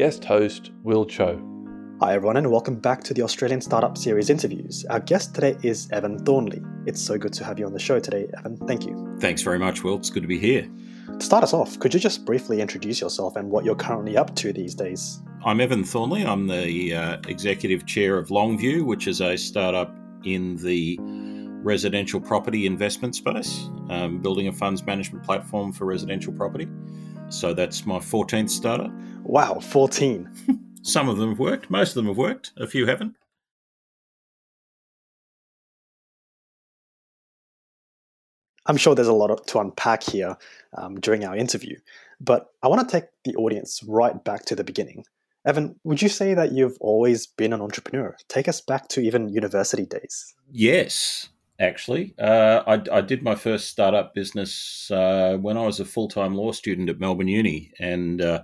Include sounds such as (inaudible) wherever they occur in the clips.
guest host Will Cho. Hi, everyone, and welcome back to the Australian Startup Series interviews. Our guest today is Evan Thornley. It's so good to have you on the show today, Evan. Thank you. Thanks very much, Will. It's good to be here. To start us off, could you just briefly introduce yourself and what you're currently up to these days? I'm Evan Thornley. I'm the uh, executive chair of Longview, which is a startup in the residential property investment space, um, building a funds management platform for residential property. So that's my 14th starter. Wow, 14. (laughs) Some of them have worked, most of them have worked, a few haven't. I'm sure there's a lot to unpack here um, during our interview, but I want to take the audience right back to the beginning. Evan, would you say that you've always been an entrepreneur? Take us back to even university days. Yes, actually. Uh, I, I, did my first startup business uh, when I was a full time law student at Melbourne Uni, and uh,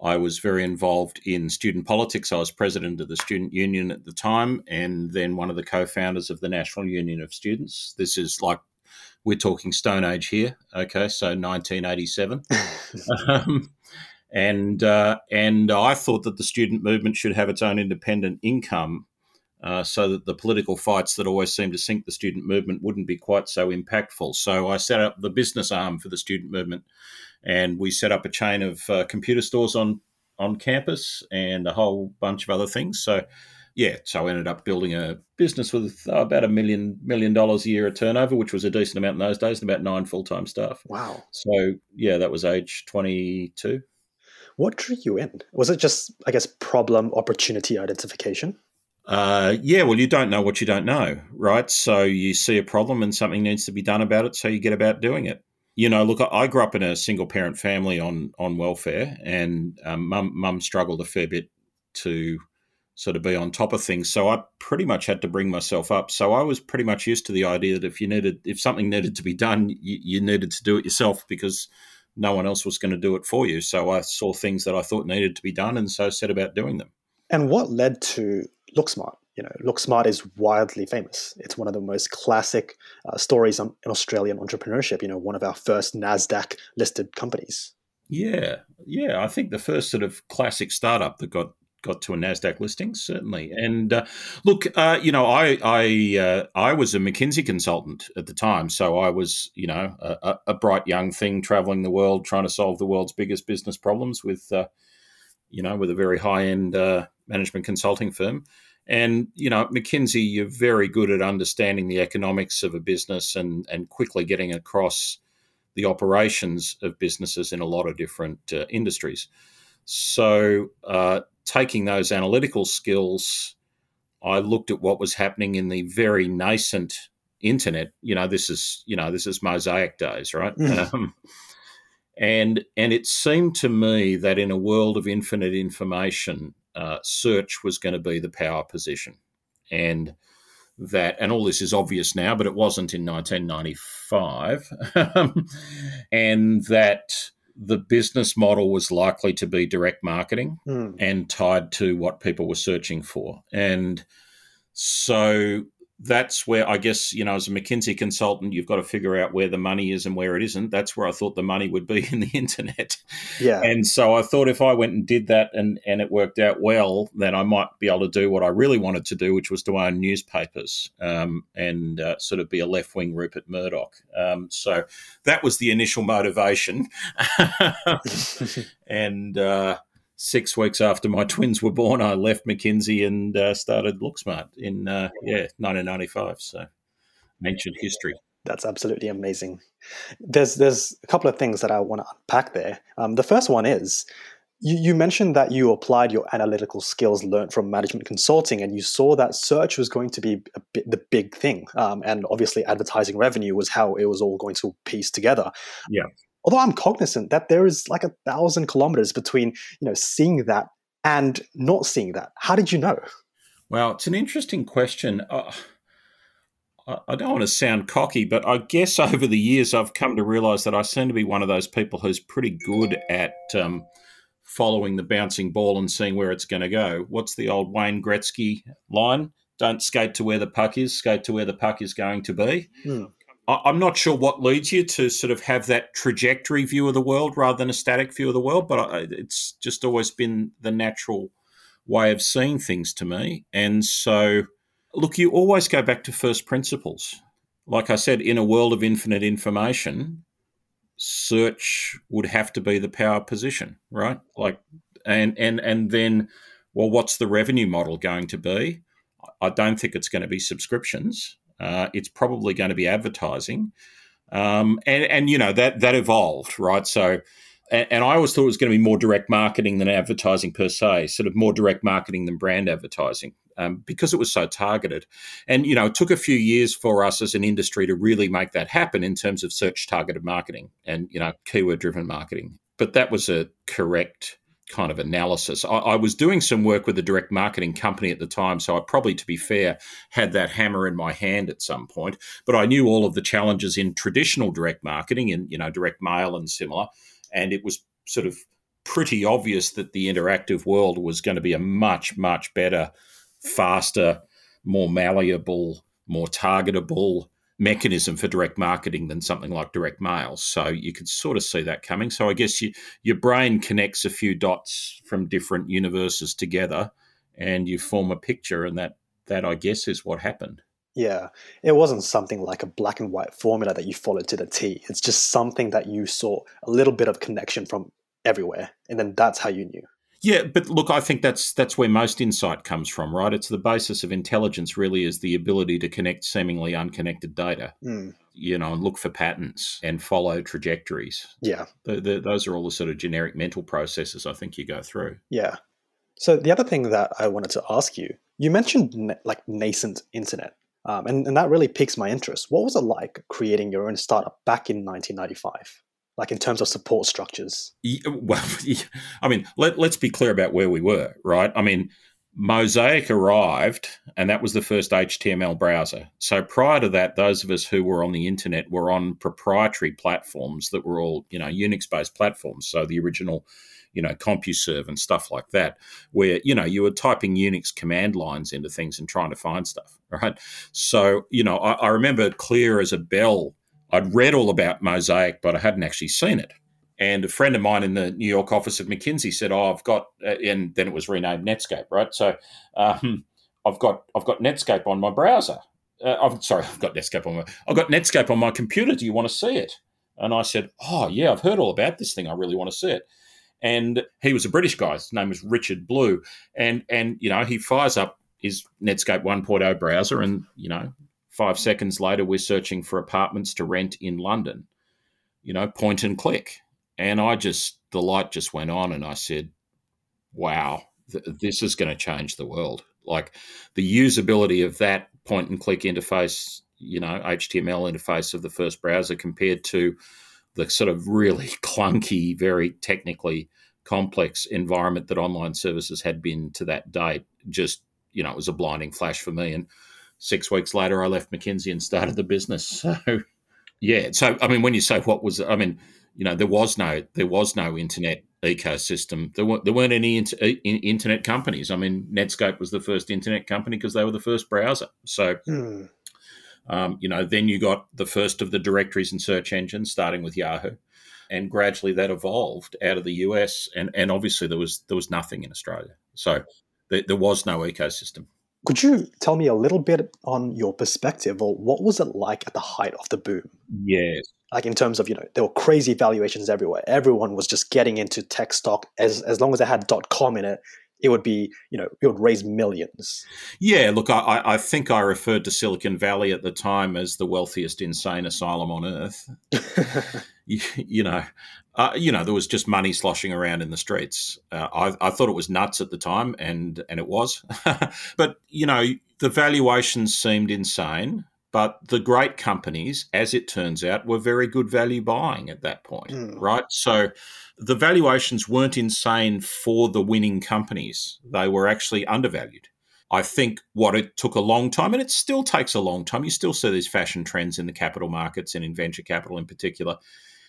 I was very involved in student politics. I was president of the student union at the time, and then one of the co founders of the National Union of Students. This is like we're talking Stone Age here, okay? So 1987. (laughs) um, and uh, and I thought that the student movement should have its own independent income, uh, so that the political fights that always seem to sink the student movement wouldn't be quite so impactful. So I set up the business arm for the student movement, and we set up a chain of uh, computer stores on on campus and a whole bunch of other things. So yeah, so I ended up building a business with uh, about a million million dollars a year of turnover, which was a decent amount in those days, and about nine full time staff. Wow. So yeah, that was age twenty two. What drew you in? Was it just, I guess, problem opportunity identification? Uh, yeah, well, you don't know what you don't know, right? So you see a problem and something needs to be done about it, so you get about doing it. You know, look, I grew up in a single parent family on on welfare, and um, mum, mum struggled a fair bit to sort of be on top of things. So I pretty much had to bring myself up. So I was pretty much used to the idea that if you needed, if something needed to be done, you, you needed to do it yourself because no one else was going to do it for you. So I saw things that I thought needed to be done, and so set about doing them. And what led to LookSmart? You know, LookSmart is wildly famous. It's one of the most classic uh, stories in Australian entrepreneurship. You know, one of our first Nasdaq listed companies. Yeah, yeah. I think the first sort of classic startup that got got to a Nasdaq listing, certainly. And uh, look, uh, you know, I I uh, I was a McKinsey consultant at the time, so I was you know a, a, bright young thing traveling the world trying to solve the world's biggest business problems with uh, you know with a very high end uh, management consulting firm. And you know, McKinsey, you're very good at understanding the economics of a business and and quickly getting across the operations of businesses in a lot of different uh, industries. So taking those analytical skills, I looked at what was happening in the very nascent internet. You know, this is you know this is mosaic days, right? Mm. (laughs) Um, and and it seemed to me that in a world of infinite information, uh, search was going to be the power position, and that and all this is obvious now, but it wasn't in 1995, (laughs) and that the business model was likely to be direct marketing mm. and tied to what people were searching for. And so that's where I guess, you know, as a McKinsey consultant, you've got to figure out where the money is and where it isn't. That's where I thought the money would be (laughs) in the internet. Yeah. And so I thought if I went and did that and, and it worked out well, then I might be able to do what I really wanted to do, which was to own newspapers um, and uh, sort of be a left wing Rupert Murdoch. Um, so that was the initial motivation. (laughs) (laughs) and, uh, six weeks after my (laughs) twins were born, I left McKinsey and uh, started LookSmart in uh, yeah 1995. So ancient history. That's absolutely amazing. There's there's a couple of things that I want to unpack there. Um, the first one is you, you mentioned that you applied your analytical skills learned from management consulting, and you saw that search was going to be bit, the big thing, um, and obviously advertising revenue was how it was all going to piece together. Yeah although I'm cognizant that there is like a thousand kilometers between you know seeing that and not seeing that? How did you know? Well, it's an interesting question. Uh, I don't want to sound cocky, but I guess (laughs) over the years I've come to realize that I seem to be one of those people who's pretty good at um, following the bouncing ball and seeing where it's going to go. What's the old Wayne Gretzky line? Don't skate to where the puck is, skate to where the puck is going to be. Hmm. I'm not sure what leads you to sort of have that trajectory view of the world rather than a static view of the world, but it's just always been the natural way of seeing things to me. And so Look, you always go back to first principles. Like I said, in a world of infinite information, search would have to be the power position, right? Like, and and and then, well, what's the revenue model going to be? I don't think it's going to be subscriptions. Uh, it's probably going to be advertising, um, and and you know that that evolved, right? So and, I always thought it was going to be more direct marketing than advertising per se, sort of more direct marketing than brand advertising um, because it was so targeted. And, you know, it took a few years for us as an industry to really make that happen in terms of search targeted marketing and, you know, keyword driven marketing. But that was a correct kind of analysis. I, I, was doing some work with a direct marketing company at the time, so I probably, to be fair, had that hammer in my hand at some point. But I knew all of the challenges in traditional direct marketing, in you know direct mail and similar, and it was sort of pretty obvious that the interactive world was going to be a much much better faster, more malleable, more targetable mechanism for direct marketing than something like direct mail. So you could sort of see that coming. So I guess you, your brain connects a few dots from different universes together and you form a picture and that that I guess is what happened. Yeah, it wasn't something like a black and white formula that you followed to the T. It's just something that you saw a little bit of connection from everywhere, and then that's how you knew. Yeah, but look, I think that's that's where most insight comes from, right? It's the basis of intelligence. Really, is the ability to connect seemingly unconnected data. Mm. You know, and look for patterns and follow trajectories. Yeah, the, the, those are all the sort of generic mental processes I think you go through. Yeah. So the other thing that I wanted to ask you, you mentioned na- like nascent internet, um, and, and that really piques my interest. What was it like creating your own startup back in 1995? Like in terms of support structures? (laughs) Yeah, well, I mean, let, let's be clear about where we were, right? I mean, Mosaic arrived, and that was the first HTML browser. So prior to that, those of us who were on the internet were on proprietary platforms that were all, you know, Unix-based platforms. So the original, you know, CompuServe and stuff like that, where you know you were typing Unix command lines into things and trying to find stuff, (laughs) right? So you know, I, I remember clear as a bell I'd read all about Mosaic, but I hadn't actually seen it. And a friend of mine in the New York office of McKinsey said, "Oh, I've got," uh, and then it was renamed Netscape, right? So, um, I've got I've got Netscape on my browser. Uh, I'm sorry, (laughs) I've got Netscape on my I've got Netscape on my computer. Do you want to see it? And I said, "Oh, yeah, I've heard all about this thing. I really want to see it." And he was a British guy. His name was Richard Blue, and and you know he fires up his Netscape 1.0 browser, and you know Five seconds later, we're searching for apartments to rent in London. You know, point and click. And I just, the light just went on, and I said, wow, th- this is going to change the world. Like the usability of that point and click interface, you know, HTML interface of the first browser compared to the sort of really (laughs) clunky, very technically complex environment that online services had been to that date, just, you know, it was a blinding flash for me. And six weeks later, I left McKinsey and started the business. (laughs) So, yeah. So, I mean, when you say what was, I mean, you know, there was no there was no internet ecosystem. There weren't there weren't any inter, internet companies. I mean, Netscape was the first internet company because they were the first browser. So. Hmm. Um, you know, then you got the first of the directories and search engines, starting with Yahoo, and gradually that evolved out of the US, and and obviously there was there was nothing in Australia, so there, there was no ecosystem. Could you tell me a little bit on your perspective, or what was it like at the height of the boom? Yes. Like in terms of, you know, there were crazy valuations everywhere. Everyone was just getting into tech stock. As as long as it had dot .com in it, it would be, you know, it would raise millions. Yeah, look, I, I think I referred to Silicon Valley at the time as the wealthiest insane asylum on earth. (laughs) you, you, know, uh, you know, there was just money sloshing around in the streets. Uh, I, I, thought it was nuts at the time, and and it was. (laughs) but you know, the valuations seemed insane. But the great companies, as it turns out, were very good value buying at that point, Mm. right? So the valuations weren't insane for the winning companies. They were actually undervalued. I think what it took a long time, and it still takes a long time, you still see these fashion trends in the capital markets and in venture capital in particular.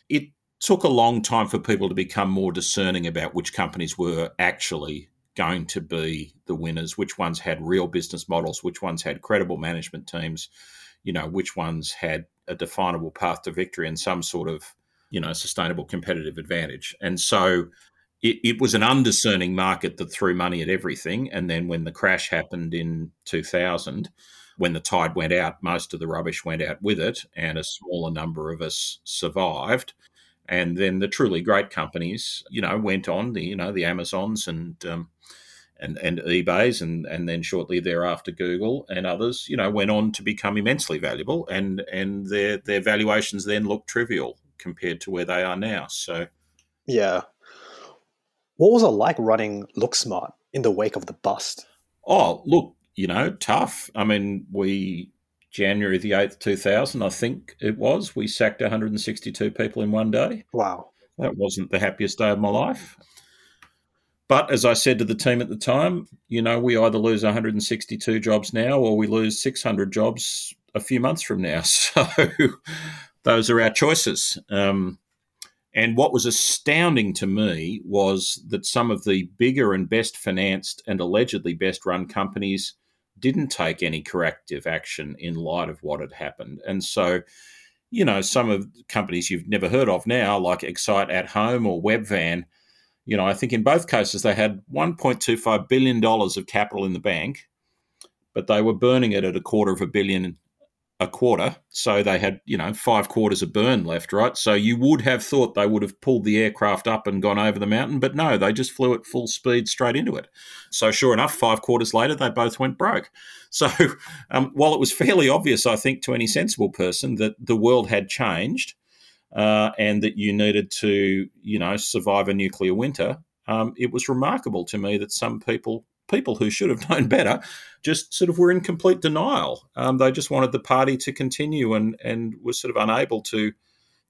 It took a long time for people to become more discerning about which companies were actually going to be the winners, which ones had real business models, which ones had credible management teams, you know, which ones had a definable path to victory and some sort of, you know, sustainable competitive advantage. And so it, it was an undiscerning market that threw money at everything. And then when the crash happened in 2000, when the tide went out, most of the rubbish went out with it, and a smaller number of us survived. And then the truly great companies, you know, went on the, you know, the Amazons and um, and and eBay's, and and then shortly thereafter Google and others, you know, went on to become immensely valuable, and and their their valuations then looked trivial compared to where they are now. So Yeah. What was it like running LookSmart in the wake of the bust? Oh, look, you know, tough. I mean, we January the eighth, two thousand, I think it was. We sacked one hundred and sixty-two people in one day. Wow. That wasn't the happiest day of my life. But as I said to the team at the time, you know, we either lose 162 jobs now or we lose 600 jobs a few months from now. (laughs) So those are our choices. Um, and what was astounding to me was that some of the bigger and best financed and allegedly best run companies didn't take any corrective action in light of what had happened. And so, you know, some of companies you've never heard of now, like Excite at Home or Webvan, you know, I think in both cases they had $1.25 billion of capital in the bank, but they were burning it at a quarter of a billion a quarter. So they had, you know, five quarters of burn left, right? So you would have thought they would have pulled the aircraft up and gone over the mountain, but no, they just flew at full speed straight into it. So sure enough, five quarters later, they both went broke. (laughs) So um, while it was fairly obvious, I think, to any sensible person that the world had changed uh, and that you needed to, you know, survive a nuclear winter, um, it was remarkable to me that some people people who should have (laughs) known better just sort of were in complete denial. Um, they just wanted the party to continue and and were sort of unable to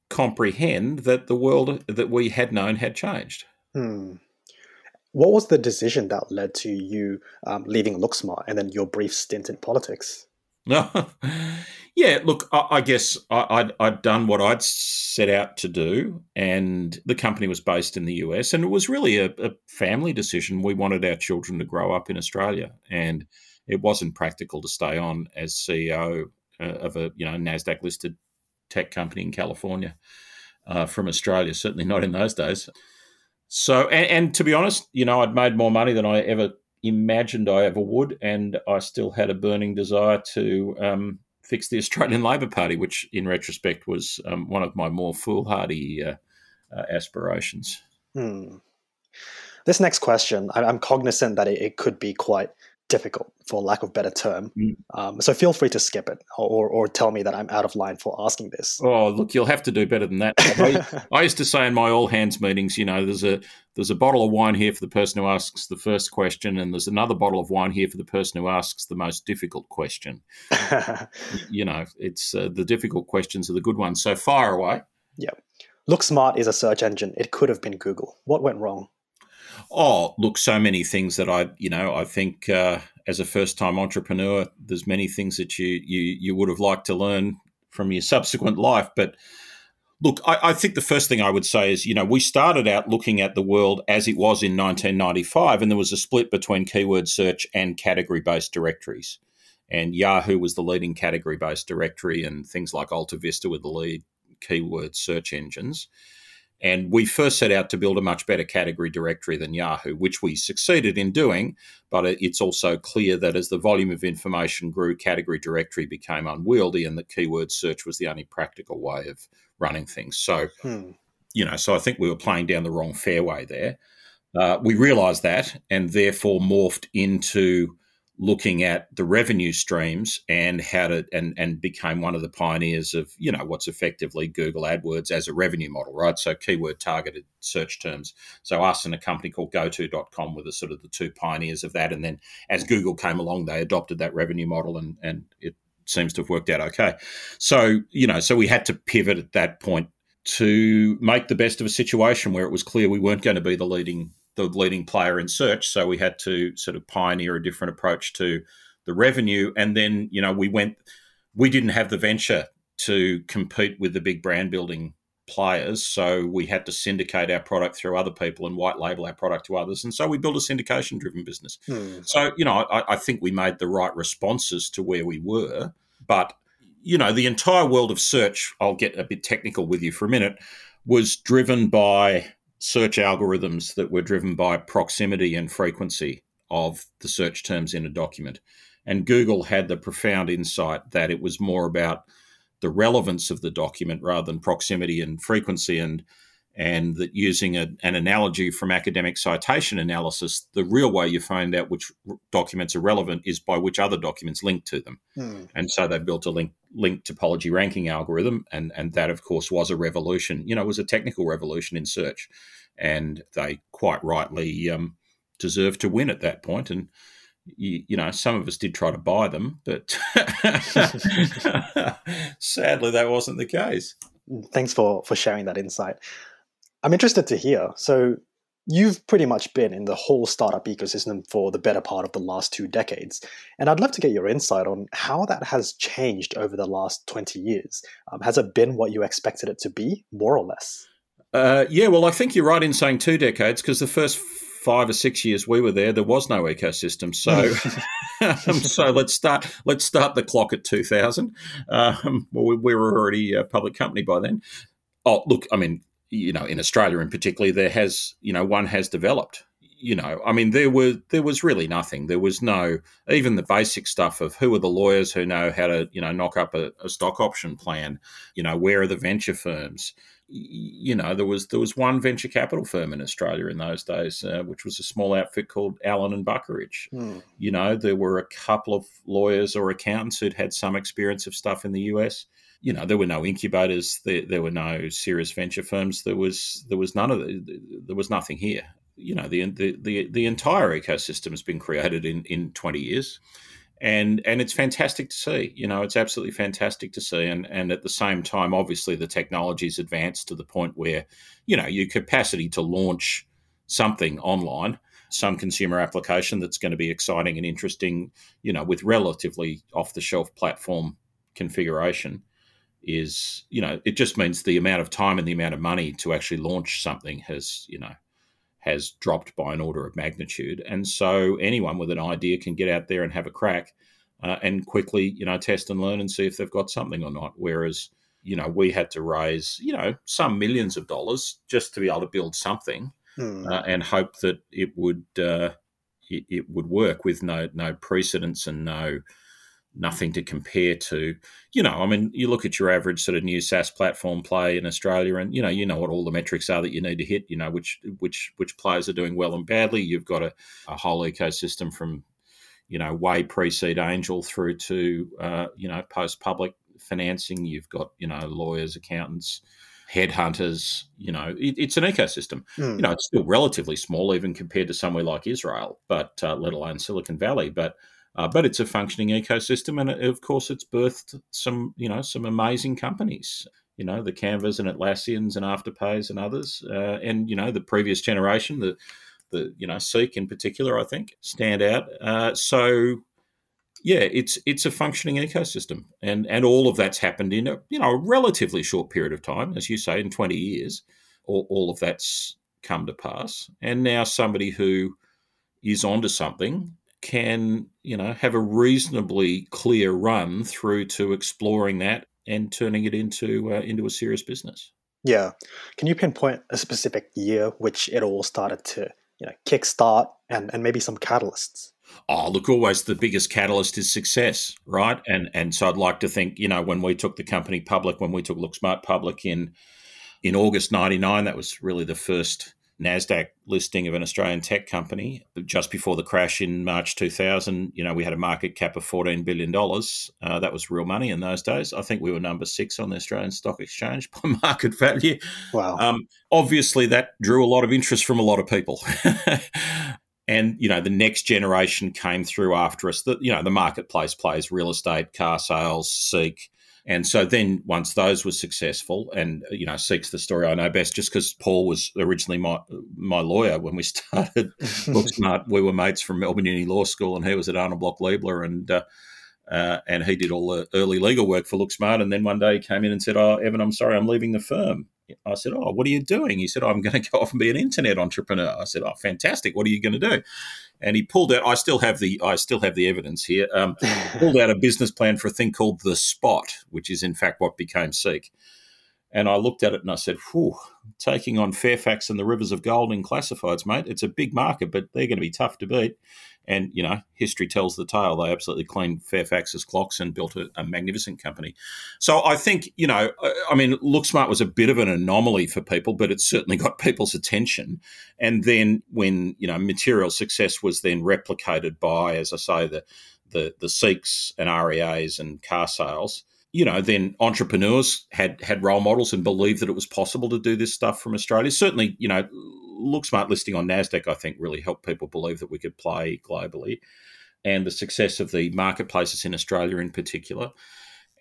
comprehend that the world that we had known had changed. Hmm. What was the decision that led to you um, leaving LookSmart and then your brief stint in politics? (laughs) yeah, look, I, I guess I, I'd done what I'd set out to do, and the company was based in the US, and it was really a, a family decision. We wanted our children to grow up in Australia, and it wasn't practical to stay on as CEO uh, of a you know Nasdaq listed tech company in California uh, from Australia. Certainly not in those days. So, and, and to be honest, you know, I'd made more money than I ever imagined I ever would, and I still had a burning desire to um, fix the Australian Labor Party, which, in retrospect, was um, one of my more foolhardy uh, uh, aspirations. Hmm. This next question, I'm cognizant that it, it could be quite difficult, for lack of better term. Mm. Um, so feel free to skip it or, or tell me that I'm out of line for asking this. Oh, look, you'll have to do better than that. I, (laughs) I used to say in my all hands meetings, you know, there's a there's a bottle of wine here for the person who asks the first question, and there's another bottle of wine here for the person who asks the most difficult question. (laughs) you know, it's uh, the difficult questions are the good ones. So fire away. Look Smart is a search engine. It could have been Google. What went wrong? Oh, look, so many things that I, you know, I think uh, as a first-time entrepreneur, there's many things that you you you would have liked to learn from your subsequent life. But look, I, I think the first thing I would say is, you know, we started out looking at the world as it was in 1995, and there was a split between keyword search and category-based directories. And Yahoo was the leading category-based directory, and things like Alta Vista were the lead keyword search engines. And we first set out to build a much better category directory than Yahoo, which we succeeded in doing. But it's also clear that as the volume of information grew, category directory became unwieldy, and that keyword search was the only practical way of running things. So, Hmm. you know, so I think we were playing down the wrong fairway there. Uh, we realised that, and therefore morphed into looking at the revenue streams and how to and and became one of the pioneers of you know what's effectively Google AdWords as a revenue model, right? So keyword targeted search terms. So us and a company called GoTo.com were the sort of the two pioneers of that, and then as Google came along, they adopted that revenue model, and and it seems to have worked out okay. So, you know, so we had to pivot at that point to make the best of a situation where it was clear we weren't going to be the leading the leading player in search. So we had to sort of pioneer a different approach to the revenue. And then, you know, we went we didn't have the venture to compete with the big brand building players. So we had to syndicate our product through other people and white label our product to others. And so we built a syndication driven business. Hmm. So, you know, I, I, think we made the right responses to where we were. But, you know, the entire world of search, I'll get a bit technical with you for a minute, was driven by search algorithms that were driven by proximity and frequency of the search terms in a document. And Google had the profound insight that it was more about the relevance of the document rather than proximity and frequency and and that using a, an analogy from academic citation analysis, the real way you find out which documents are relevant is by which other documents link to them. Hmm. And so they built a link link topology ranking algorithm, and and that of course was a revolution. You know, it was a technical revolution in search, and they quite rightly um, deserved to win at that point. And you, you, know, some of us did try to buy them, but (laughs) (laughs) sadly, that wasn't the case. Thanks for for sharing that insight. I'm interested to hear. So, you've pretty much been in the whole startup ecosystem for the better part of the last two decades, and I'd love to get your insight on how that has changed over the last 20 years. Um, has it been what you expected it to be, more or less? Uh, yeah, well, I think you're right in saying two decades because the first five or six years we were there, there was no ecosystem. So, (laughs) (laughs) um, so let's start. Let's start the clock at 2000. Um, well, we, we, were already a public company by then. Oh, look, I mean, you know, in Australia in particular, there has, you know, one has developed. You know, I mean, there were there was really nothing. There was no even the basic stuff of who are the lawyers who know how to, you know, knock up a, a stock option plan. You know, where are the venture firms? you know, there was there was one venture capital firm in Australia in those days, uh, which was a small outfit called Allen and Buckeridge. Hmm. You know, there were a couple of lawyers or accountants who'd had some experience of stuff in the US. You know, there were no incubators, there, there were no serious venture firms. There was there was none of the, there was nothing here. You know, the the the, the entire ecosystem has been created in in twenty years and and it's fantastic to see. You know, it's absolutely fantastic to see, and and at the same time, obviously, the technology's advanced to the point where, you know, your capacity to launch something online, some consumer application that's going to be exciting and interesting, you know, with relatively off the shelf platform configuration, is you know, it just means the amount of time and the amount of money to actually launch something has you know has dropped by an order of magnitude. And so anyone with an idea can get out there and have a crack uh, and quickly, you know, test and learn and see if they've got something or not. Whereas, you know, we had to raise, you know, some millions of dollars just to be able to build something hmm. uh, and hope that it would uh, it, it, would work with no no precedence and no nothing to compare to. You know, I mean, you look at your average sort of new SaaS platform play in Australia, and you know, you know what all the metrics are that you need to hit. You know, which which which players are doing well and badly. You've got a, a whole ecosystem from you know way pre-seed angel through to uh, you know post public financing. You've got you know lawyers, accountants. Headhunters, you know, it, it's an ecosystem. Mm. You know, it's still relatively small, even compared to somewhere like Israel, but uh, let alone Silicon Valley. But uh, but it's a functioning ecosystem, and of course, it's birthed some, you know, some amazing companies. You know, the Canvas and Atlassians and Afterpays and others, uh, and you know, the previous generation, the the you know Seek in particular, I think stand out. Uh, so yeah, it's it's a functioning ecosystem, and and all of that's happened in a you know a relatively short period of time, as you say, in twenty years. All, all of that's come to pass, and now somebody who is onto something can you know have a reasonably clear run through to exploring that and turning it into uh, into a serious business. Yeah, can you pinpoint a specific year which it all started to you know kickstart and and maybe some catalysts? Oh, look, always the biggest catalyst is success, right? And and so I'd like to think, you know, when we took the company public, when we took LookSmart public in in August '99, that was really the first NASDAQ listing of an Australian tech company. Just before the crash in March 2000, you know, we had a market cap of $14 billion. Uh, that was real money in those days. I think we were number six on the Australian Stock Exchange (laughs) by market value. Wow. Um, obviously, that drew a lot of interest from a lot of people. (laughs) and you know the next generation came through after us. The you know the marketplace plays real estate, car sales, Seek, and so then once those were successful, and you know Seek's the story I know best, just because Paul was originally my my lawyer when we (laughs) started (laughs) Looksmart. we were mates from Melbourne Uni Law School, and he was at Arnold Block Leibler, and uh, uh, and he did all the early legal work for Looksmart. And then one day he came in and said, "Oh, Evan, I'm sorry, I'm leaving the firm." I said, "Oh, what are you doing?" He said, oh, "I'm going (laughs) to go off and be an internet entrepreneur." I said, "Oh, fantastic! What are you going to do?" And he pulled out. I still have the I still have the evidence here. Um, (laughs) pulled out a business plan for a thing called the Spot, which is in fact what became Seek. And I looked at it and I said, Whew, taking on Fairfax and the Rivers of Gold in classifieds, mate, it's a big market, but they're going to be tough to beat. And, you know, history tells the tale. They absolutely cleaned Fairfax's clocks and built a, a magnificent company. So I think, you know, I mean, Looksmart was a bit of an anomaly for people, but it certainly got (laughs) people's attention. And then when, you know, material success was then replicated by, as I say, the, the, the Seeks and REAs and car sales, you know, then entrepreneurs had had role models and believed that it was possible to do this stuff from Australia. Certainly, you know, Looksmart listing on Nasdaq, I think, really helped people believe that we could play globally, and the success of the marketplaces in Australia, in particular.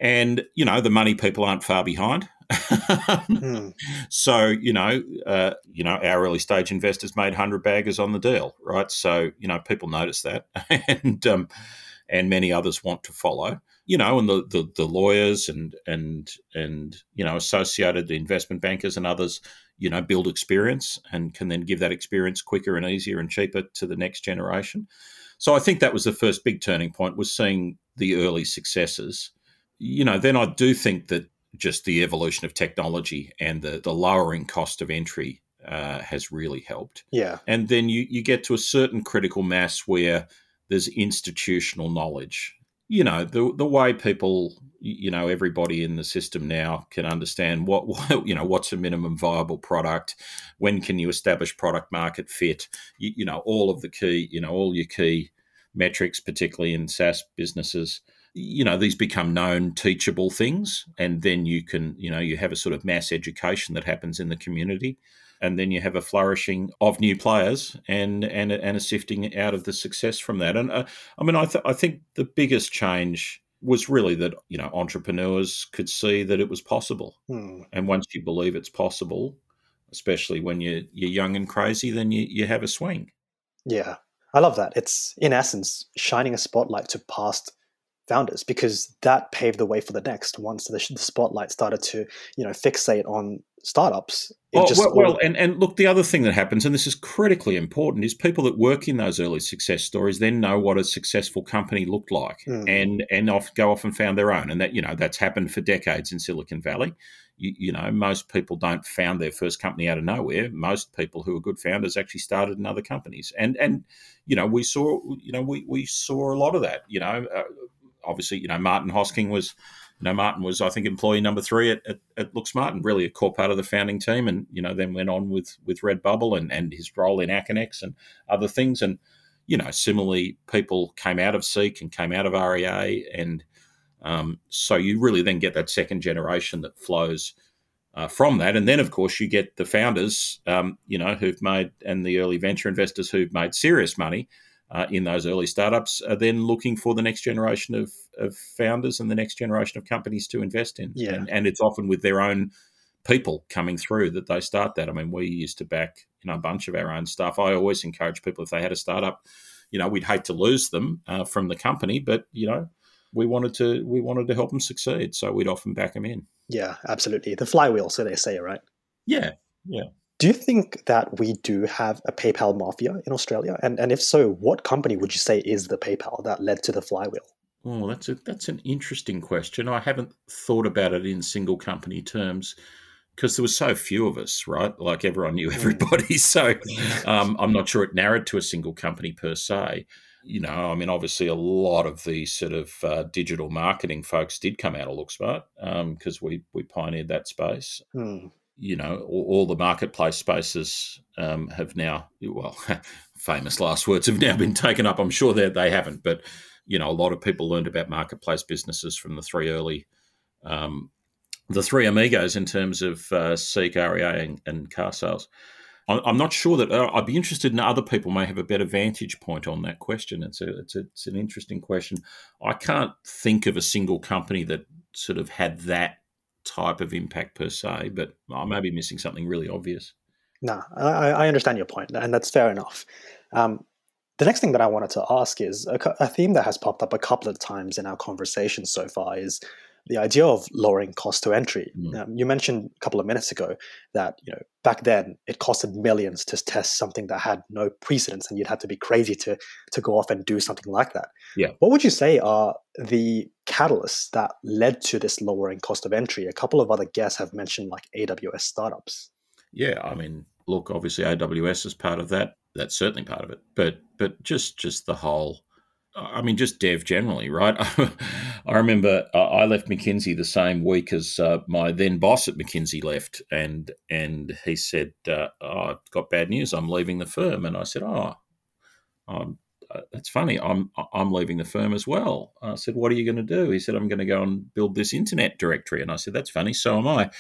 And you know, the money people aren't far behind. hmm. (laughs) So you know, uh, you know, our early stage investors made hundred baggers on the deal, right? So you know, people notice that, (laughs) and um, and many others want to follow you know, and the, the, the lawyers and and and you know associated investment bankers and others, you know, build experience and can then give that experience quicker and easier and cheaper to the next generation. So I think that was the first big turning point was seeing the early successes. You know, then I do think that just the evolution of technology and the the lowering cost of entry uh, has really helped. Yeah, and then you you get to a certain critical mass where there's institutional knowledge you know the the way people you know everybody in the system now can understand (laughs) what, you know what's a minimum viable product when can you establish product market fit you, you, know all of the key you know all your key metrics particularly in SaaS businesses. You know these become known teachable things and then you can you know you have a sort of mass education that happens in the community and then you have a flourishing of new players and and and a sifting out of the success from that. And uh, I mean, I th- I think the biggest change was really that you know entrepreneurs could see that it was possible, hmm. and once you believe it's possible, especially when you're you're young and crazy, then you you have a swing. Yeah, I love that. It's in essence shining a spotlight to past founders because that paved the way for the next once the, the spotlight started to you know fixate on startups. Well, well, well, and, and look, the other thing that happens, and this is critically important, is people that work in those early success stories then know what a successful company looked like, mm. and and off, go off and found their own, and that you know that's happened for decades in Silicon Valley. You, you, know, most people don't found their first company out of nowhere. Most people who are good founders actually started in other companies, and and you know we saw you know we we saw a lot of that. You know, uh, obviously you know Martin Hosking was you know, Martin was, I think, employee number three at, at, at Looksmart and really a core part of the founding team. And, you know, then went on with, with Redbubble and, and his role in Aconex and other things. And, you know, similarly, people came out of Seek and came out of REA. And um, so you really then get that second generation that flows uh, from that. And then, of course, you get the founders, um, you know, who've made, and the early venture investors who've made serious money uh, in those early startups are then looking for the next generation of, of founders and the next generation of companies to invest in. Yeah. And, and it's often with their own people coming through that they start that. I mean, we used to back you know a bunch of our own stuff. I always encourage people if they had a startup, you know, we'd hate to lose them uh, from the company, but you know, we wanted to we wanted to help them succeed, so we'd often back them in. Yeah, absolutely. The flywheel, so they say, right? Yeah, yeah. Do you think that we do have a PayPal mafia in Australia? And and if so, what company would you say is the PayPal that led to the flywheel? Oh, that's a that's an interesting question. I haven't thought about it in single company terms because there were so few of us, right? Like everyone knew everybody, (laughs) so (laughs) um, I'm not sure it narrowed to a single company per se. You know, I mean, obviously, a lot of the sort of uh, digital marketing folks did come out of Looksmart because um, we we pioneered that space. Hmm you know, all, all the marketplace spaces um, have now, well, (laughs) famous last words have now been taken up. I'm sure that they haven't, but you know, a lot of people learned about marketplace businesses from the three early, um, the three amigos in terms of uh, Seek, REA, and, and car sales. I'm not sure that uh, I'd be interested in other people may have a better vantage point on that question. It's a, it's a, it's an interesting question. I can't think of a single company that sort of had that type of impact per se, but I may be missing something really obvious. No, I, I understand your point, and that's fair enough. Um, the next thing that I wanted to ask is a, a, theme that has popped up a couple of times in our conversation so far is the idea of lowering cost to entry. Mm. Um, you mentioned a couple of minutes ago that you know back then it costed millions to test something that had no precedence, and you'd have to be crazy to to go off and do something like that. Yeah. What would you say are the catalysts that led to this lowering cost of entry? A couple of other guests have mentioned like AWS startups. Yeah, I mean, look, obviously AWS is part of that. That's certainly part of it, but but just just the whole I mean, just dev generally, right? (laughs) I remember I left McKinsey the same week as uh, my then boss at McKinsey left, and and he said, uh, oh, "I've got bad news. I'm leaving the firm." And I said, "Oh, um, uh, that's funny. I'm I'm leaving the firm as well." I said, "What are you going to do?" He said, "I'm going to go and build this internet directory." And I said, "That's funny. So am I."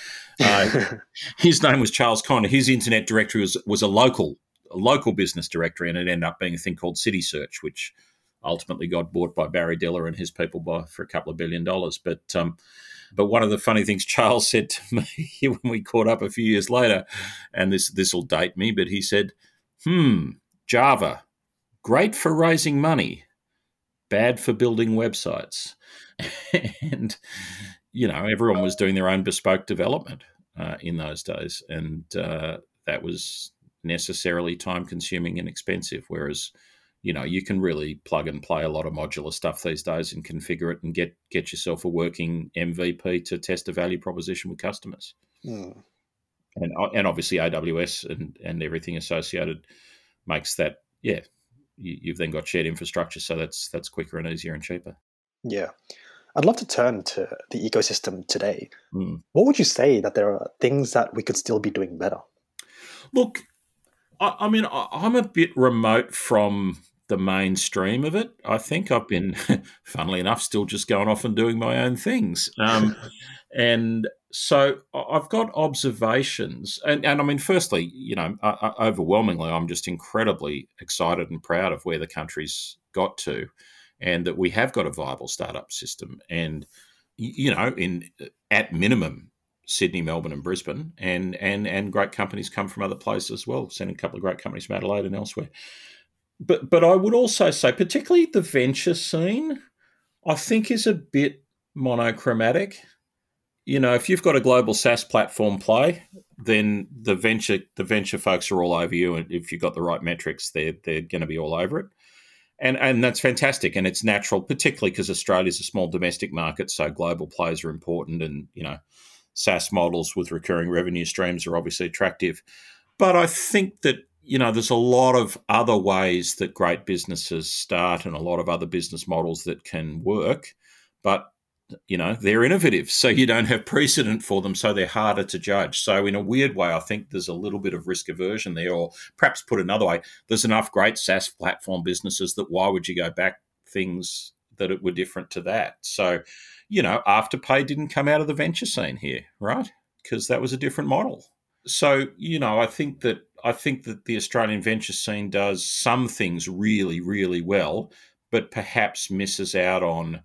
Uh, (laughs) his name was Charles Connor. His internet directory was was a local a local business directory, and it ended up being a thing called City Search, which ultimately got bought by Barry Diller and his people by for a couple of billion dollars. But um, but one of the funny things Charles said to me (laughs) when we caught up a few years later, and this this will date me, but he said, "Hmm, Java, great for raising money, bad for building websites," (laughs) and you know everyone was doing their own bespoke development uh, in those days, and uh, that was necessarily time consuming and expensive, whereas you know you can really plug and play a lot of modular stuff these days and configure it and get get yourself a working MVP to test a value proposition with customers. Mm. And and obviously AWS and and everything associated makes that yeah you, have then got shared infrastructure so that's that's quicker and easier and cheaper. Yeah. I'd love to turn to the ecosystem today. Mm. What would you say that there are things that we could still be doing better? Look, I, I mean, I, I'm a bit remote from the mainstream of it. I think I've been, (laughs) funnily enough, still just going off and doing my own things. Um, (laughs) and so I've got observations. And, and I mean, firstly, you know, overwhelmingly, I'm just incredibly excited and proud of where the country's got to and that we have got a viable startup system. And, you know, in at minimum, Sydney, Melbourne, and Brisbane, and and and great companies come from other places as well. Sending a couple of great companies from Adelaide and elsewhere but but I would also say, particularly the venture scene, I think is a bit monochromatic. You know, if you've got a global SaaS platform play, then the venture the venture folks are all over you, and if you've got the right metrics, they're they're going to be all over it, and and that's fantastic, and it's natural, particularly because Australia is a small domestic market, so global players are important, and you know, SaaS models with recurring revenue streams are obviously attractive, but I think that you know, there's a lot of other ways that great businesses start and a lot of other business models that can work, but you know they're innovative so you don't have precedent for them so they're harder to judge. So in a weird way i think there's a little bit of risk aversion there or perhaps put another way there's enough great saas platform businesses that why would you go back things that it were different to that. So you know afterpay didn't come out of the venture scene here right? Because that was a different model. So you know i think that I think that the Australian venture scene does some things really, really well, but perhaps misses out on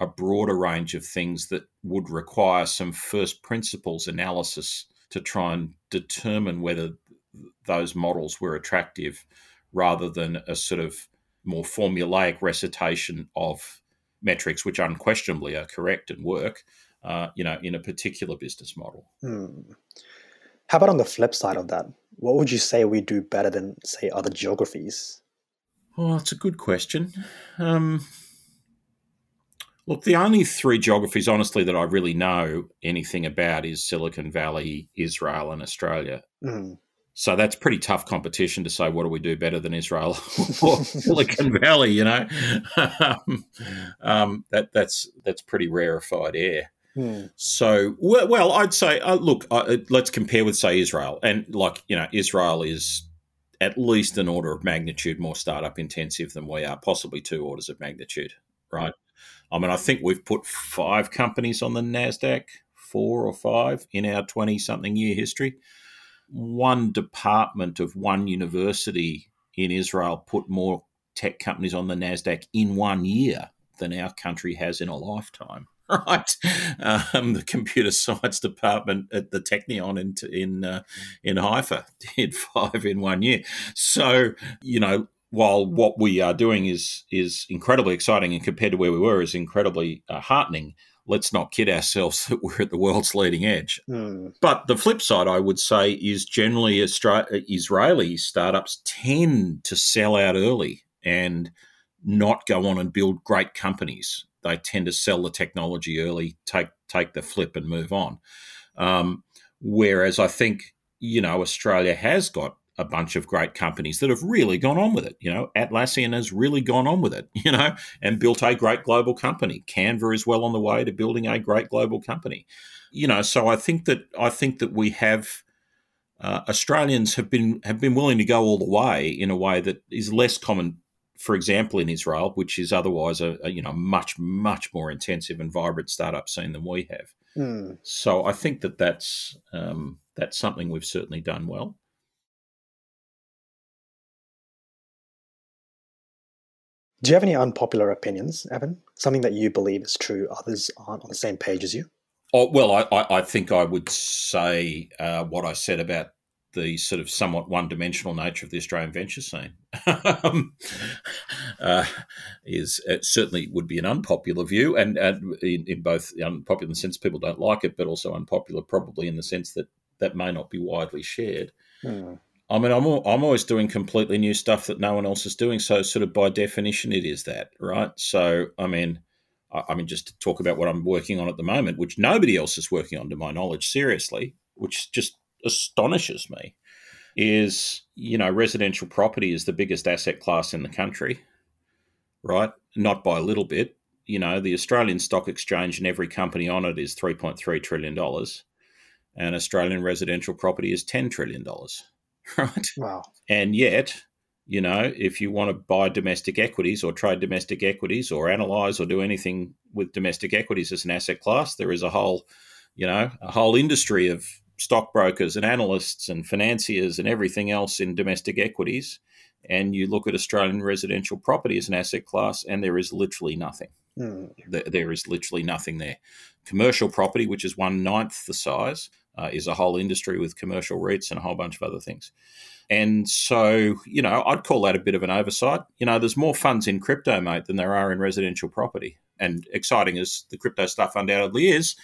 a broader range of things that would require some first principles analysis to try and determine whether those models were attractive rather than a sort of more formulaic recitation of metrics which unquestionably are correct and work uh, you know in a particular business model hmm. how about on the flip side of that what would you say we do better than, say, other geographies? Oh, that's a good question. Um, look, the only three geographies, honestly, that I really know anything about is Silicon Valley, Israel, and Australia. Mm. So that's pretty tough competition to say what do we do better than Israel (laughs) or (laughs) Silicon Valley. You know, um, (laughs) um, that that's that's pretty rarefied air. Hmm. So, well, well, I'd say, uh, look, uh, let's compare with, say, Israel. And, like, you know, Israel is at least an order of magnitude more startup intensive than we are, possibly two orders of magnitude, right? I mean, I think we've put five companies on the NASDAQ, four or five in our 20 something year history. One department of one university in Israel put more tech companies on the NASDAQ in one year than our country has in a lifetime. (laughs) Right, um, the computer (laughs) science department at the Technion in in uh, in Haifa (laughs) did five in one year. So you know, while what we are doing is is incredibly exciting and compared to where we were is incredibly uh, heartening, let's not kid ourselves (laughs) that we're at the world's leading edge. Mm. But the flip side, I would say, is generally Israeli startups tend to sell out early and not go on and build great companies they tend to sell the technology early, take take the flip, and move on. Um, whereas I think you know Australia has got a bunch of great companies that have really gone on with it. You know, Atlassian has really gone on with it. (laughs) You know, and built a great global company. Canva is well on the way to building a great global company. You know, so I think that I think that we have. Uh, Australians have been have been willing to go all the way in a way that is less common for example, in Israel, which is otherwise a, a, you know much much more intensive and vibrant startup scene than we have. Mm. So I think that that's um, that's something we've certainly done well. Do you have any unpopular opinions, Evan? Something that you believe is true, others aren't on the same page as you? Oh, well, I, I, think I would say uh, what I said about the sort of somewhat one-dimensional nature of the Australian venture scene (laughs) um, uh, is certainly would be an unpopular view, and, and in, in, both the unpopular in the sense people don't like it, but also unpopular probably in the sense that that may not be widely shared. Hmm. I mean, I'm I'm always doing completely new stuff that no one else is doing, so sort of by definition, it is that, right? So, I mean. I mean, just to talk about what I'm working on at the moment, which nobody else is working on, to my knowledge, seriously, which just astonishes me is you know residential property is the biggest asset class in the country right not by a little bit you know the australian stock exchange and every company on it is 3.3 trillion dollars and australian residential property is 10 trillion dollars (laughs) right wow and yet you know if you want to buy domestic equities or trade domestic equities or analyze or do anything with domestic equities as an asset class there is a whole you know a whole industry of stockbrokers and analysts and financiers and everything else in domestic equities, and you look at Australian residential property as an asset class, and there is literally nothing. Mm. There is literally nothing there. Commercial property, which is one ninth the size, uh, is a whole industry with commercial REITs and a whole bunch of other things. And so, you know, I'd call that a bit of an oversight. You know, there's more funds in crypto, mate, than there are in residential property. And exciting as the crypto stuff undoubtedly is,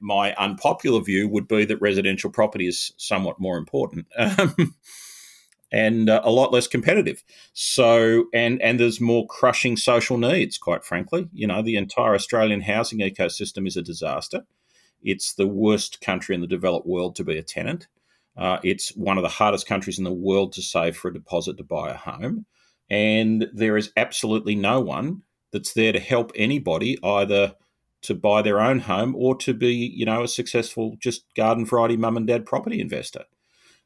my unpopular view would be that residential property is somewhat more important. (laughs) Um, and uh, a lot less competitive. So, and and there's more crushing social needs. Quite frankly, you know, the entire Australian housing ecosystem is a disaster. It's the worst country in the developed world to be a tenant. Uh, it's one of the hardest countries in the world to save for a deposit to buy a home, and there is absolutely no one that's there to help anybody either to buy their own home or to be, you know, a successful just garden variety mum and dad property investor.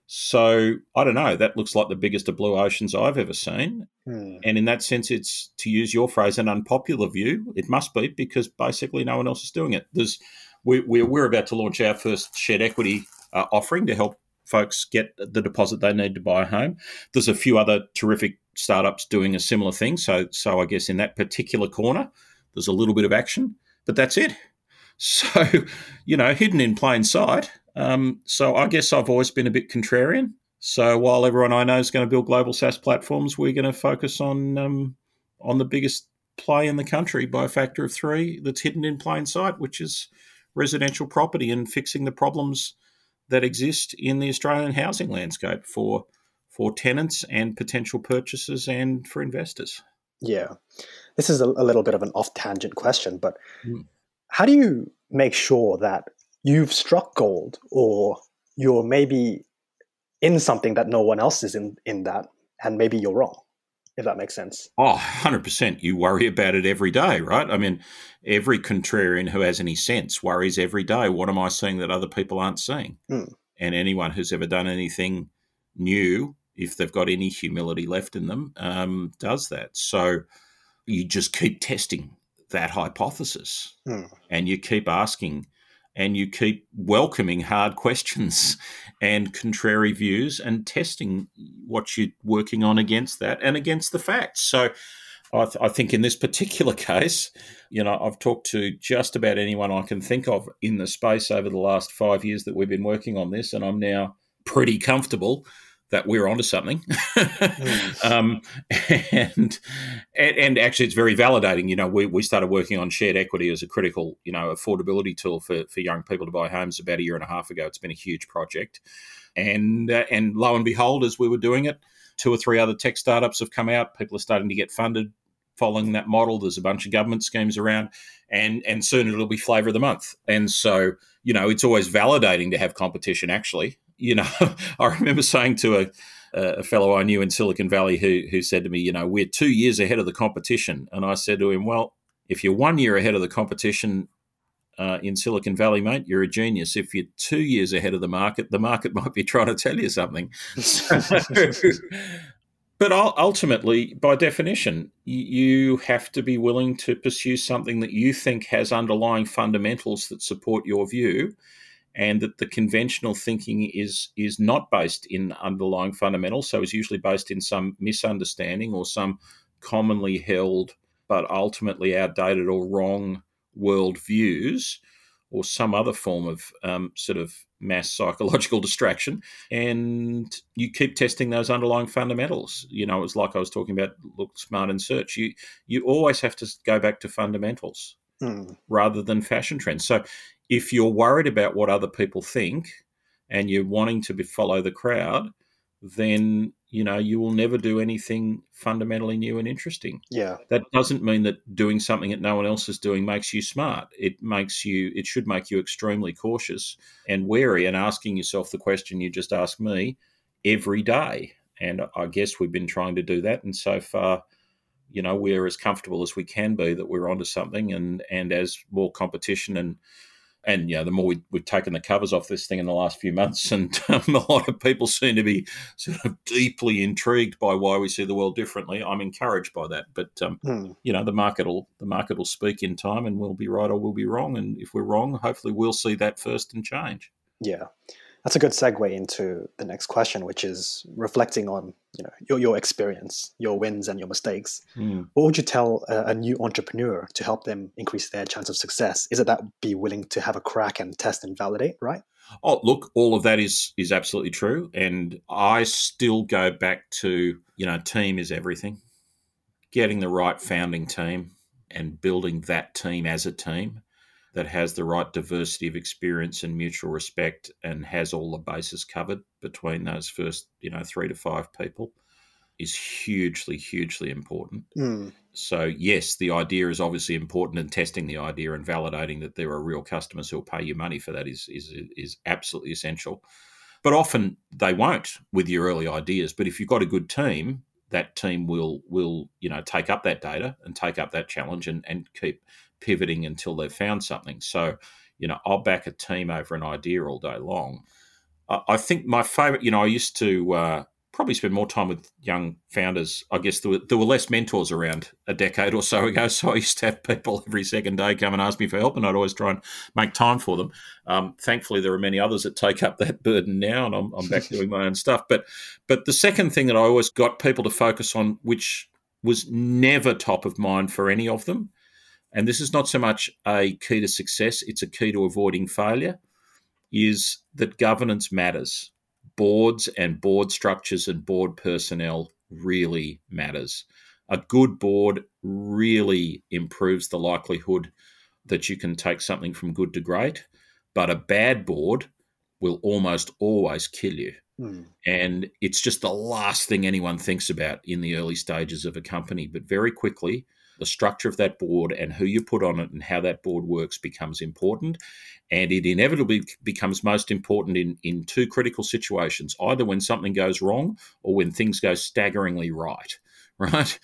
So I don't know. That looks like the biggest of blue oceans I've ever seen. Hmm. And in that sense, it's to use your phrase, an unpopular view. It must be because basically no one else is doing it. There's we, we're about to launch our first shared equity uh, offering to help folks get the deposit they need to buy a home. There's a few other terrific startups doing a similar thing. So so I guess in that particular corner, there's a little bit of action but that's it. (laughs) So, you know, hidden in plain sight. Um, so I guess I've always been a bit contrarian. So while everyone I know is going to build global SaaS platforms, we're going to focus on um, on the biggest play in the country by a factor of three that's hidden in plain sight, which is residential property and fixing the problems that exist in the Australian housing landscape for for tenants and potential purchasers and for investors. Yeah this is a, a little bit of an off tangent question, but mm. how do you make sure that you've struck gold or you're maybe in something that no one else is in, in that, and maybe you're wrong? If that makes sense. Oh, 100%. You worry about it every day, right? I mean, every contrarian who has any sense worries every day. What am I seeing that other people aren't seeing? Mm. And anyone who's ever done anything new, if they've got any humility left in them, um, does that. So, you just keep testing that hypothesis mm. and you keep asking and you keep welcoming hard questions and contrary views and testing what you're working on against that and against the facts. So I, th- I, think in this particular (laughs) case, you know, I've talked to just about anyone I can think of in the space over the last five years that we've been working on this, and I'm now pretty comfortable that we're onto something. mm. (laughs) um, and, and, actually, it's very validating. You know, we, we started working on shared equity as a critical, you know, affordability tool for, for young people to buy homes about a year and a half ago. It's been a huge project, and uh, and lo and behold, as we were doing it, two or three other tech startups have come out. People are starting to get funded following that model. There's a bunch of government schemes around, and and soon it'll be flavour of the month. And so, you know, it's always validating to have competition. Actually, you know, (laughs) I remember saying to a a fellow I knew in Silicon Valley who who said to me, you know, we're two years ahead of the competition, and I said to him, well, if you're one year ahead of the competition. Uh, in Silicon Valley, mate, you're a genius. If you're two years ahead of the market, the market (laughs) might be trying to tell you something. So, (laughs) but ultimately, by definition, you have to be willing to pursue something that you think has underlying fundamentals that support your view, and that the conventional thinking is is not based in underlying fundamentals. So is usually based in some misunderstanding or some commonly held but ultimately outdated or wrong world views or some other form of um, sort of mass psychological (laughs) distraction. And you keep testing those underlying fundamentals. You know it's like i was talking about LookSmart and search. You you always have to go back to fundamentals mm. rather than fashion trends. So if you're worried about what other people think and you're wanting to be, follow the crowd then you know you will never do anything fundamentally new and interesting. Yeah. That doesn't mean that doing something that no one else is doing makes you smart. It makes you it should make you extremely cautious and wary and asking yourself the question you just asked me every day. And i guess we've been trying to do that and so far you know we're as comfortable as we can be that we're onto something and and as more competition and and yeah, the more we, have taken the covers off this thing in the last few months, and (laughs) um, a lot of people seem to be sort of deeply intrigued by why we see the world differently. I'm encouraged by that, but um, hmm. you know, the market will the market will speak in time, and we'll be right or we'll be wrong. And if we're wrong, hopefully we'll see that first and change. Yeah, that's a good segue into the next question, which is reflecting on you know your, your experience, your wins and your mistakes. Mm. What would you tell a, a, new entrepreneur to help them increase their chance of success? Is it that be willing to have a crack and test and validate, right? Oh, look, all of that is is absolutely true, and I still go back to you know, team is everything. Getting the right founding team and building that team as a team that has the right diversity of experience and mutual respect and has all the bases covered between those first, you know, three to five people is hugely, hugely important. Mm. So, yes, the idea is obviously important, and testing the idea and validating that there are real customers who will pay you money for that is is is absolutely essential. But often they won't with your early ideas. But if you've got a good team, that team will will you know take up that data and take up that challenge and and keep pivoting until they've found something. So, you know, I'll back a team over an idea all day long. I think my favorite, you know, I used to uh, probably spend more time with young founders. I guess there were, there were less mentors around a decade or so ago. So I used to have people every second day come and ask me for help, and I'd always try and make time for them. Um, thankfully, there are many others that take up that (laughs) burden now, and I'm, I'm back doing my own stuff. But but the second thing that I always got people to focus on, which was never top of mind for any of them, and this is not so much a key to success, it's a key to avoiding failure, is that governance matters. Boards and board structures and board personnel really matters. A good board really improves the likelihood that you can take something from good to great, but a bad board will almost always kill you. Mm. And it's just the last thing anyone thinks about in the early stages of a company. But very quickly, the structure of that board and who you put on it and how that board works becomes important. And it inevitably becomes most important in, in two critical situations either when something goes wrong or when things go staggeringly right. (laughs) Right?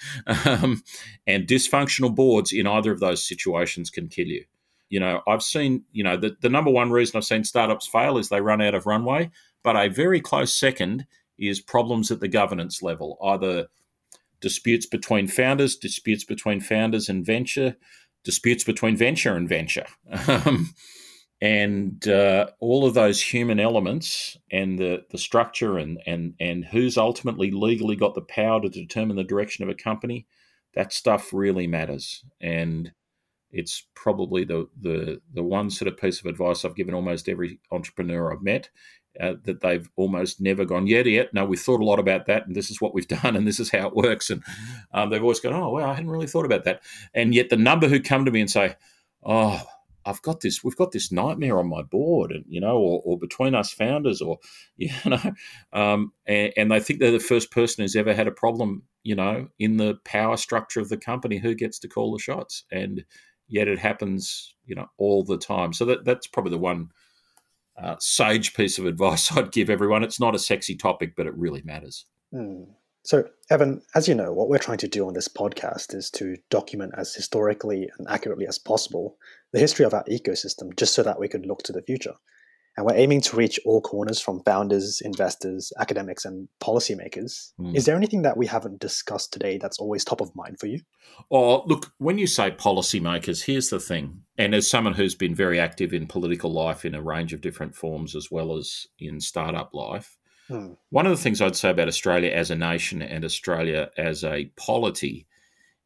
Um, and dysfunctional boards in either of those situations can kill you. You know, I've seen, you know, the, the number one reason I've seen startups fail is they run out of runway, but a very close second is problems at the governance level, either disputes between founders, disputes between founders and venture, disputes between venture and venture. Um, and uh, all of those human elements and the, the structure and, and, and who's ultimately legally got the power to determine the direction of a company, that stuff really matters. And it's probably the, the, the one sort of piece of advice I've given almost every entrepreneur I've met uh, that they've almost never gone, yet yet. no, we've thought a lot about that, and this is what we've (laughs) done, and this is how it works. And um, they've always gone, oh, well, I hadn't really thought about that. And yet the number who come to me and say, oh, I've got this, we've got this nightmare on my board, and you know, or, or between us founders, or (laughs) you know, um, and, and, they think they're the first person who's ever had a problem, you know, in the power structure of the company, who gets to call the shots, and yet it happens, you know, all the time. So that that's probably the one uh, sage piece of advice (laughs) I'd give everyone. It's not a sexy topic, but it really matters. Mm. So, Evan, as you know, what we're trying to do on this podcast is to document as historically and accurately as possible the history of our ecosystem, just so that we can look to the future. And we're aiming to reach all corners from founders, investors, academics, and policymakers. Mm. Is there anything that we haven't discussed today that's always top of mind for you? Oh, look, when you say policymakers, here's the thing. And as someone who's been very active in political life in a range of different forms, as well as in startup life, mm. one of the things I'd say about Australia as a nation and Australia as a polity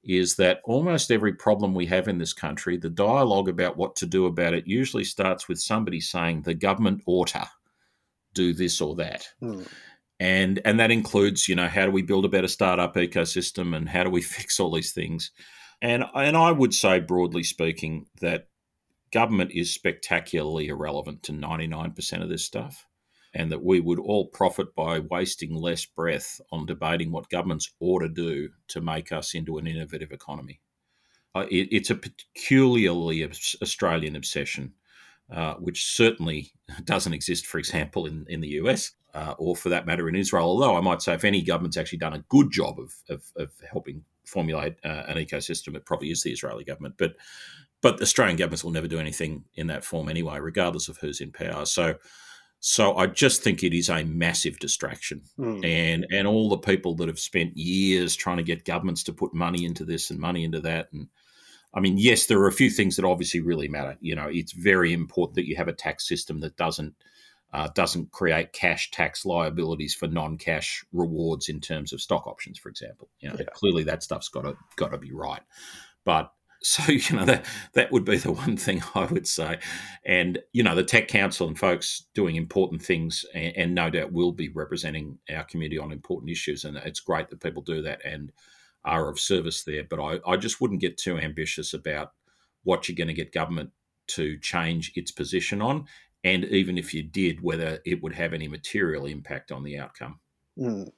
is that almost every problem we have in this country, the dialogue about what to do about it usually starts with somebody saying the government ought to do this or that. Mm. And and that includes, you know, how do we build a better startup ecosystem and how do we (laughs) fix all these things? And and I would say broadly speaking that government is spectacularly irrelevant to 99% of this stuff and that we would all profit by wasting less breath on debating what governments ought to do to make us into an innovative economy. Uh, it, it's a peculiarly Australian obsession, uh, which certainly (laughs) doesn't exist, for example, in, in the US uh, or for that matter in Israel. Although I might say if any government's actually done a good job of, of, of helping formulate uh, an ecosystem, it probably is the Israeli government. But but Australian governments will never do anything in that form anyway, regardless of who's in power. So so I just think it is a massive distraction, mm. and and all the people that have spent years trying to get governments to put money into this and money into that, and I mean, yes, there are a few things that obviously really matter. You know, it's very important that you have a tax system that doesn't uh, doesn't create cash tax liabilities for non-cash rewards in terms of stock options, for example. You know, yeah. clearly that stuff's got to got to be right, but so (laughs) you know that that would be the one thing (laughs) I would say, and you know the Tech Council and folks doing important things, and, and, no doubt will be representing our community on important issues, and it's great that people do that and are of service there. But I, I just wouldn't get too ambitious about what you're going to get government to change its position on, and even if you did, whether it would have any material impact on the outcome. Mm.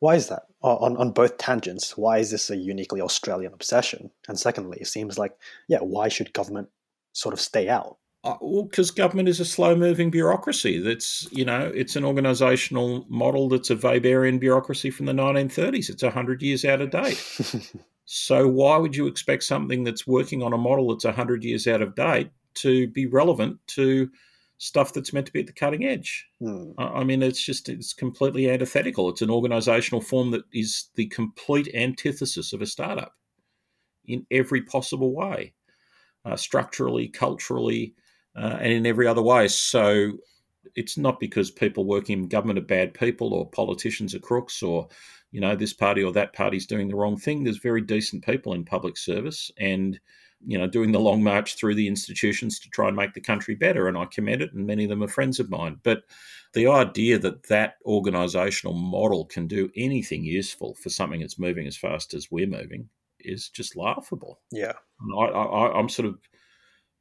Why is that? On, on both tangents, why is this a uniquely Australian obsession? And secondly, it seems like, yeah, why should government sort of stay out? Uh, well, because government is a slow-moving bureaucracy. That's you know, it's an organisational model that's a Weberian bureaucracy from the 1930s. It's hundred years out of date. (laughs) so why would you expect something that's working on a model that's hundred years out of date to be relevant to stuff that's meant to be at the cutting edge. Hmm. I mean, it's just it's completely antithetical. It's an organizational form that is the complete antithesis of a startup in every possible way, uh, structurally, culturally, uh, and in every other way. So it's not because people working in government are bad people or politicians are crooks or you know this party or that party's doing the wrong thing. There's very decent people in public service and you know, doing the long march through the institutions to try and make the country better. And I commend it, and many of them are friends of mine. But the idea that that organisational model can do anything useful for something that's moving as fast as we're moving is just laughable. Yeah. I, I, I'm sort of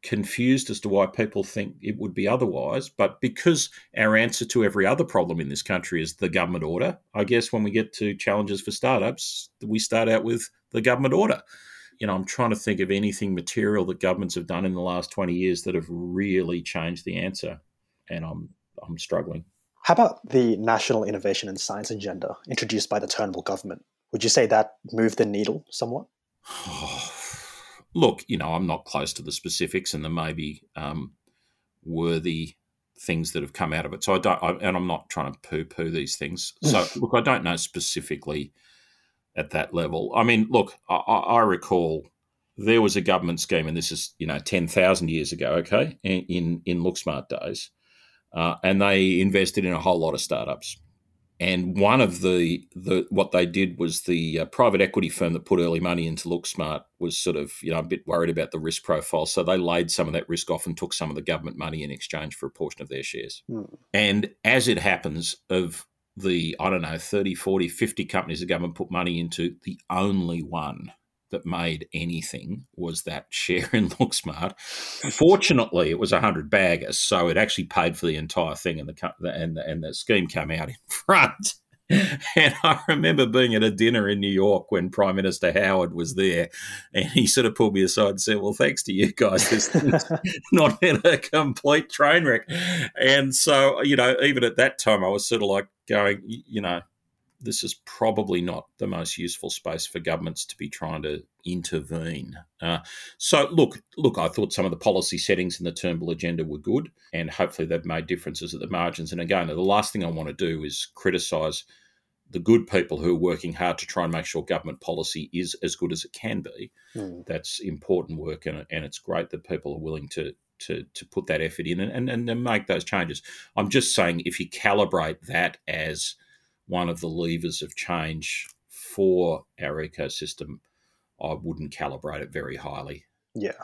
confused as to why people think it would be otherwise. But because our answer to every other problem in this country is the government order, I guess when we get to challenges for startups, we start out with the government order you know, I'm trying to think of anything material that governments have done in the last 20 years that have really changed the answer, and I'm I'm struggling. How about the National Innovation and Science Agenda introduced by the Turnbull government? Would you say that moved the needle somewhat? (sighs) Look, you know, I'm not close to the specifics, and there may be um, worthy things that have come out of it. So I don't, I, and I'm not trying to poo-poo these things. So (laughs) look, I don't know specifically at that level. I mean, look, I, I recall there was a government scheme, and this is you know ten thousand years ago, okay, in in LookSmart days, uh, and they invested in a whole lot of startups. And one of the the what they did was the uh, private equity firm that put early money into LookSmart was sort of you know a bit worried about the risk profile, so they laid some of that risk off and took some of the government money in exchange for a portion of their shares. Hmm. And as it happens, of the I don't know 30, 40, 50 companies the government put money into, the only one that made anything was that (laughs) share in LookSmart. Fortunately, it was a hundred baggers, so it actually paid for the entire thing, and the and the, and the scheme came out (laughs) in front. And I remember being at a dinner in New York when Prime Minister Howard was there, and he sort of pulled me aside and said, "Well, thanks to you guys, this thing's (laughs) not been a complete train wreck." And so, you know, even at that time, I was sort of like going, you know, this is probably not the most useful space for governments to be trying to intervene. Uh, so, look, look, I thought some of the policy settings in the Turnbull agenda were good, and hopefully they've made differences at the margins. And again, the last thing I want to do is criticise the good people who are working hard to try and make sure government policy is as good as it can be. Mm. That's important work, and, and it's great that people are willing to to to put that effort in and, and, and make those changes. I'm just saying if you calibrate that as one of the levers of change for our ecosystem, I wouldn't calibrate it very highly. Yeah.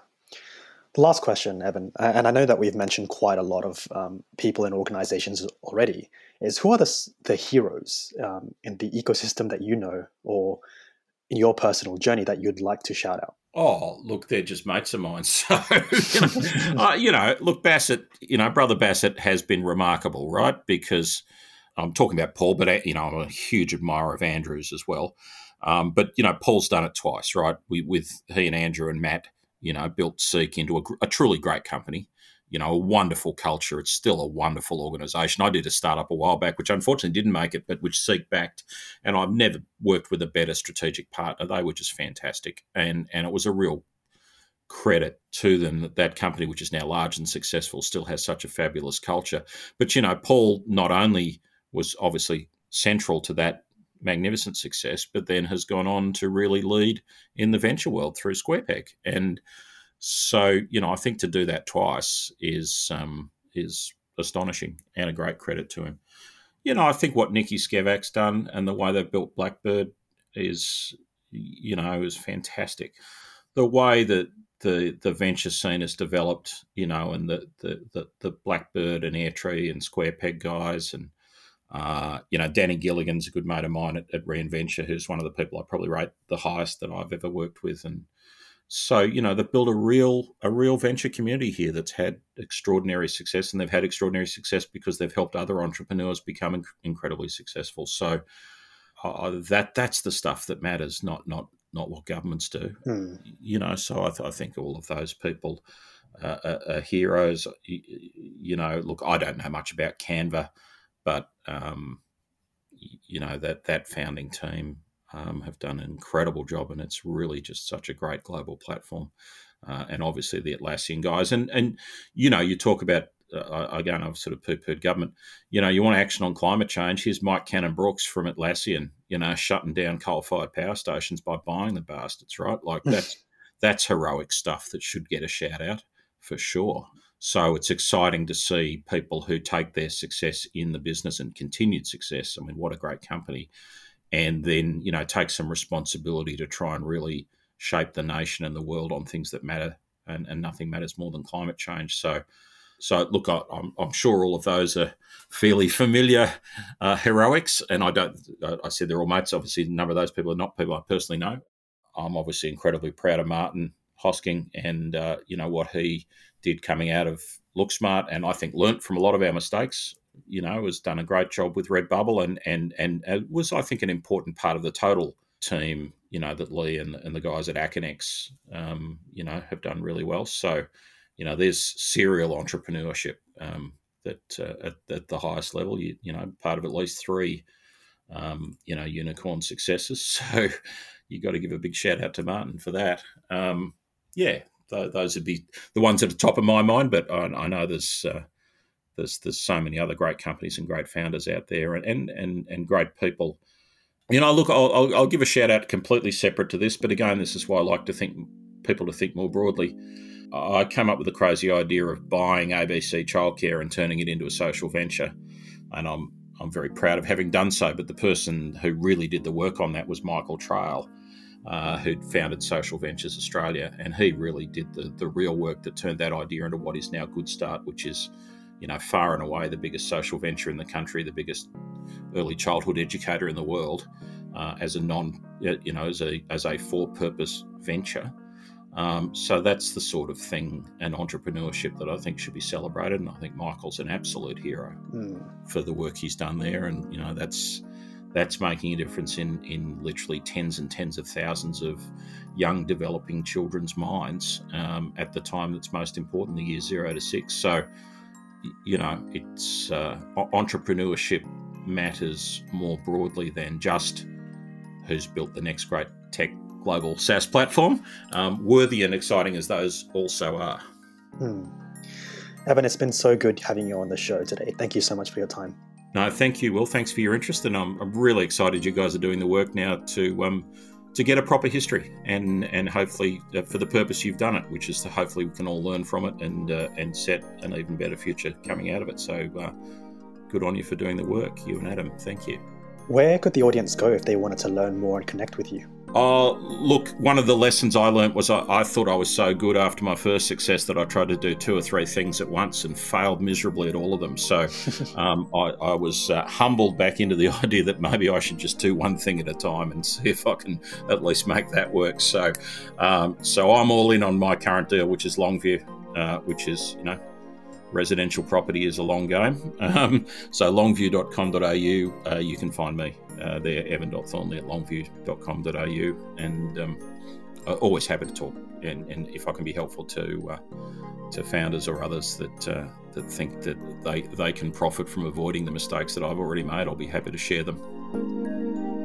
The last question, Evan, and I know that we've mentioned quite a lot of um, people and organizations already, is who are the, the heroes um, in the ecosystem that you know or in your personal journey that you'd like to shout out? Oh, look, they're just mates of mine. (laughs) So, you know, (laughs) uh, you know, look, Bassett, you know, Brother Bassett has been remarkable, right? Because I'm talking about Paul, but you know, I'm a huge admirer of Andrew's as well. Um, but you know, Paul's done it twice, right? We, with he and Andrew and Matt, you know, built Seek into a, a, truly great company. You know, a wonderful culture. It's still a wonderful organisation. I did a startup a while back, which unfortunately didn't make it, but which Seek backed, and I've never worked with a better strategic partner. They were just fantastic, and and it was a real credit to them that that company, which is now large and successful, still has such a fabulous culture. But you know, Paul not only was obviously central to that magnificent success, but then has gone on to really lead in the venture world through Square Peg. And so, you know, I think to do that twice is um, is astonishing and a great credit to him. You know, I think what Niki Scevak's done and the way they've built Blackbird is, you know, is fantastic. The way that the the venture scene has developed, you know, and the the the, the Blackbird and Airtree and Square Peg guys and uh, you know, Danny Gilligan's a good mate of mine at, at Reinventure, who's one of the people I probably rate the highest that I've ever worked with. And so, you know, they've built a real a real venture community here that's had extraordinary success, and they've had extraordinary success because they've helped other entrepreneurs become inc- incredibly successful. So uh, that that's the stuff that matters, not not not what governments do. Hmm. You know, so I, th- I think all of those people. Uh, are, are heroes. You, you know, look, I don't know much about Canva but um, you know that that founding team um, have done an incredible job, and it's really just such a great global platform. Uh, and obviously the Atlassian guys, and and you know you talk about uh, again I've sort of poo pooed government. You know you want action on climate change. Here's Mike Cannon-Brookes from Atlassian. You know shutting down coal fired power stations by buying the bastards. Right, like that's that's heroic stuff that should get a shout out for sure. So it's exciting to see people who take their success in the business and continued success. I mean, what a great company. And then, you know, take some responsibility to try and really shape the nation and the world on things that matter. And, and nothing matters more than climate change. So, so look, I, am I'm sure all of those are fairly familiar uh, heroics. And I don't, I said they're all mates. Obviously, a number of those people are not people I personally know. I'm obviously incredibly proud of Martin Hosking and, uh, you know, what he did coming out of LookSmart, and I think learnt from a lot of our mistakes. You know, has done a great job with Redbubble, and and and was I think an important part of the total team. You know that Leigh and, and the guys at Aconex, um, you know, have done really well. So, you know, there's serial entrepreneurship um, that uh, at, at, the highest level. You you know, part of at least three, um, you know, unicorn successes. (laughs) So, you got to give a big shout out to Martin for that. Um, yeah, those would be the ones at the top of my mind. But I, I know there's uh, there's there's so many other great companies and great founders out there, and and and, and great people. You know, look, I'll, I'll, I'll give a shout out completely separate to this, but again, this is why I like to think people to think more broadly. I came up with the crazy idea of buying ABC Childcare and turning it into a social venture, and I'm I'm very proud of having done so. But the person who really did the work on that was Michael Traill, uh, who'd founded Social Ventures Australia, and he really did the the real work that turned that idea into what is now Goodstart, which is you know far and away the biggest social venture in the country, the biggest early childhood educator in the world, uh, as a non you know as a as a for purpose venture. Um, so that's the sort of thing and entrepreneurship that I think should be celebrated, and I think Michael's an absolute hero mm. for the work he's done there, and you know that's that's making a difference in in literally tens and tens of thousands of young developing children's minds um, at the time that's most important, the year zero to six. So you know it's uh, entrepreneurship matters more broadly than just who's built the next great tech global SaaS platform, um, worthy and exciting as those also are. Hmm. Evan, it's been so good having you on the show today. Thank you so much for your time. No, thank you, Will. Thanks for your interest, and I'm, I'm really excited you guys are doing the work now to um, to get a proper history, and and hopefully uh, for the purpose you've done it, which is to hopefully we can all learn from it and uh, and set an even better future coming out of it. So, uh, good on you for doing the work, you and Adam. Thank you. Where could the audience go if they wanted to learn more and connect with you? Oh, look, one of the lessons I learned was I, I, thought I was so good after my first success that I tried to do two or three things at once and failed miserably at all of them. So (laughs) um, I, I, was uh, humbled back into the (laughs) idea that maybe I should just do one thing at a time and (laughs) see if I can at least make that work. So, um, so I'm all in on my current deal, which is Longview, uh, which is, you know, residential property is a long game. Um, so longview.com.au, uh, you can find me uh, there, evan.thornley at longview.com.au. And um, always happy to talk. And, and, if I can be helpful to uh, to founders or others that uh, that think that they, they can profit from avoiding the mistakes that I've already made, I'll be happy to share them.